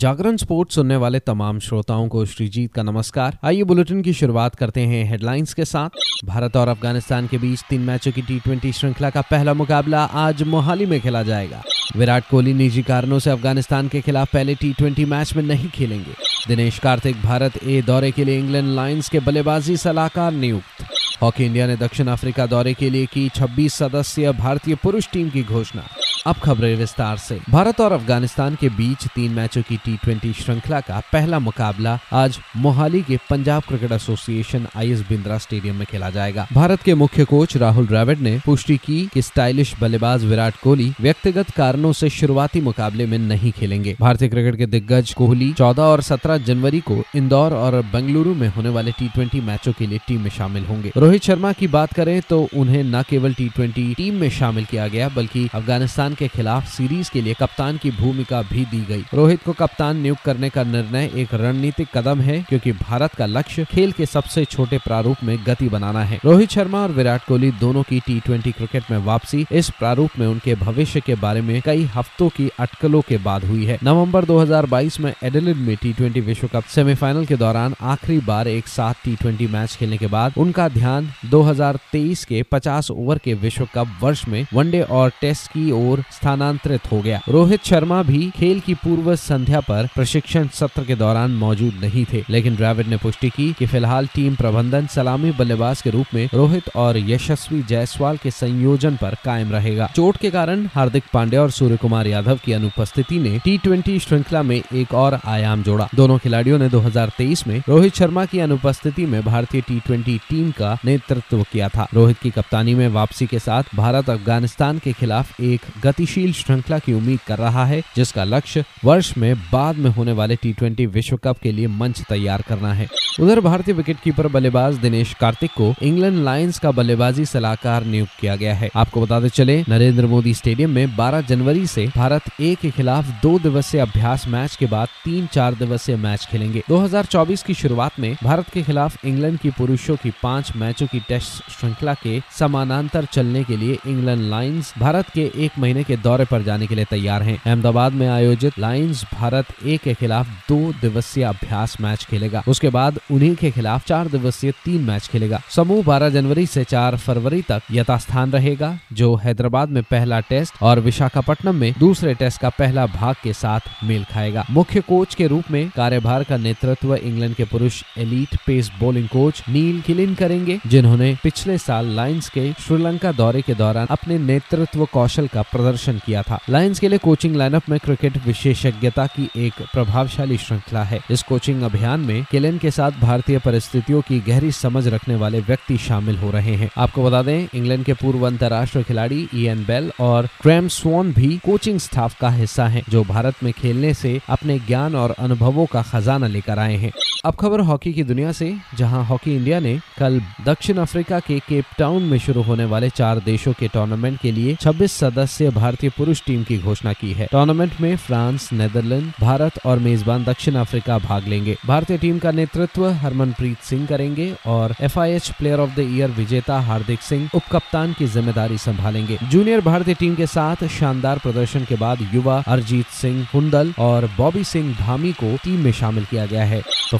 जागरण sports सुनने वाले तमाम श्रोताओं को श्रीजीत का नमस्कार। आइए बुलेटिन की शुरुआत करते हैं हेडलाइंस के साथ। भारत और अफ़गानिस्तान के बीच तीन मैचों की टी ट्वेंटी श्रृंखला का पहला मुकाबला आज मोहाली में खेला जाएगा। विराट कोहली निजी कारणों से अफ़गानिस्तान के खिलाफ पहले टी ट्वेंटी मैच में नहीं खेलेंगे। दिनेश कार्तिक भारत ए दौरे के लिए इंग्लैंड लाइन्स के बल्लेबाजी सलाहकार नियुक्त। हॉकी इंडिया ने दक्षिण अफ्रीका दौरे के लिए की 26 सदस्यीय भारतीय पुरुष टीम की घोषणा। अब खबरें विस्तार से। भारत और अफ़गानिस्तान के बीच तीन मैचों की टी ट्वेंटी श्रृंखला का पहला मुकाबला आज मोहाली के Punjab cricket association I S Bindra stadium में खेला जाएगा। भारत के मुख्य कोच राहुल द्रविड़ ने पुष्टि की कि स्टाइलिश बल्लेबाज विराट कोहली व्यक्तिगत कारणों से शुरुआती मुकाबले में नहीं खेलेंगे। भारतीय क्रिकेट के दिग्गज कोहली 14 और 17 जनवरी को इंदौर और बेंगलुरु में होने वाले टी ट्वेंटी मैचों के लिए टीम में शामिल होंगे। रोहित शर्मा की बात करें तो उन्हें न केवल टी ट्वेंटी टीम में शामिल किया गया, बल्कि अफ़गानिस्तान पाकिस्तान के खिलाफ सीरीज़ के लिए कप्तान की भूमिका भी दी गई। रोहित को कप्तान नियुक्त करने का निर्णय एक रणनीतिक कदम है, क्योंकि भारत का लक्ष्य खेल के सबसे छोटे प्रारूप में गति बनाना है। रोहित शर्मा और विराट कोहली दोनों की टी क्रिकेट में वापसी, इस प्रारूप में उनके भविष्य के बारे में कई हफ्तों की अटकलों के बाद हुई है। नवंबर 2022 में एडिलेड में टी विश्व कप सेमीफाइनल के दौरान आखिरी बार एक साथ टी मैच खेलने के बाद उनका ध्यान 2023 के 50 ओवर के विश्व कप वर्ष में वनडे और टेस्ट की ओर स्थानांतरित हो गया। रोहित शर्मा भी खेल की पूर्व संध्या पर प्रशिक्षण सत्र के दौरान मौजूद नहीं थे, लेकिन द्रविड ने पुष्टि की कि फ़िलहाल टीम प्रबंधन सलामी बल्लेबाज के रूप में रोहित और यशस्वी जायसवाल के संयोजन पर कायम रहेगा। चोट के कारण हार्दिक पांड्या और सूर्य कुमार यादव की अनुपस्थिति ने टी श्रृंखला में एक और आयाम जोड़ा। दोनों खिलाड़ियों ने 2023 में रोहित शर्मा की अनुपस्थिति में भारतीय टी टीम का नेतृत्व किया था। रोहित की कप्तानी में वापसी के साथ भारत अफ़गानिस्तान के खिलाफ एक गतिशील श्रृंखला की उम्मीद कर रहा है, जिसका लक्ष्य वर्ष में बाद में होने वाले टी विश्व कप के लिए मंच तैयार करना है। उधर भारतीय विकेटकीपर बल्लेबाज दिनेश कार्तिक को इंग्लैंड लायंस का बल्लेबाजी सलाहकार नियुक्त किया गया है। आपको बताते चले, नरेंद्र मोदी स्टेडियम में 12 जनवरी से भारत ए के खिलाफ दो दिवसीय अभ्यास मैच के बाद तीन चार दिवसीय मैच खेलेंगे। 2024 की शुरुआत में भारत के खिलाफ इंग्लैंड की पुरुषों की पाँच मैचों की टेस्ट श्रृंखला के समानांतर चलने के लिए इंग्लैंड लाइन्स भारत के एक महीने महीने के दौरे पर जाने के लिए तैयार हैं। अहमदाबाद में आयोजित लाइन्स भारत ए के खिलाफ दो दिवसीय अभ्यास मैच खेलेगा। उसके बाद उन्हीं के खिलाफ चार दिवसीय तीन मैच खेलेगा। समूह 12 जनवरी से चार फरवरी तक यथास्थान रहेगा, जो हैदराबाद में पहला टेस्ट और विशाखापट्टनम में दूसरे टेस्ट का पहला भाग के साथ मेल खाएगा। मुख्य कोच के रूप में कार्यभार का नेतृत्व इंग्लैंड के पुरुष elite pace bowling coach Neil Killeen करेंगे, जिन्होंने पिछले साल लाइन्स के श्रीलंका दौरे के दौरान अपने नेतृत्व कौशल का प्रदर्शन प्रदर्शन किया था। लायंस के लिए कोचिंग लाइनअप में क्रिकेट विशेषज्ञता की एक प्रभावशाली श्रृंखला है। इस कोचिंग अभियान में केलेन के साथ भारतीय परिस्थितियों की गहरी समझ रखने वाले व्यक्ति शामिल हो रहे हैं। आपको बता दें इंग्लैंड के पूर्व अंतर्राष्ट्रीय खिलाड़ी ईएन बेल और क्रेम स्वॉन भी कोचिंग स्टाफ का हिस्सा है, जो भारत में खेलने से अपने ज्ञान और अनुभवों का खजाना लेकर आए हैं। अब खबर हॉकी की दुनिया से, जहाँ हॉकी इंडिया ने कल दक्षिण अफ्रीका के केप टाउन में शुरू होने वाले चार देशों के टूर्नामेंट के लिए 26 सदस्यीय भारतीय पुरुष टीम की घोषणा की है। टूर्नामेंट में फ्रांस, नेदरलैंड, भारत और मेजबान दक्षिण अफ्रीका भाग लेंगे। भारतीय टीम का नेतृत्व हरमनप्रीत सिंह करेंगे और FIH player of the year विजेता हार्दिक सिंह उप कप्तान की ज़िम्मेदारी संभालेंगे। जूनियर भारतीय टीम के साथ शानदार प्रदर्शन के बाद युवा अरजीत सिंह हुंदल और बॉबी सिंह धामी को टीम में शामिल किया गया है। तो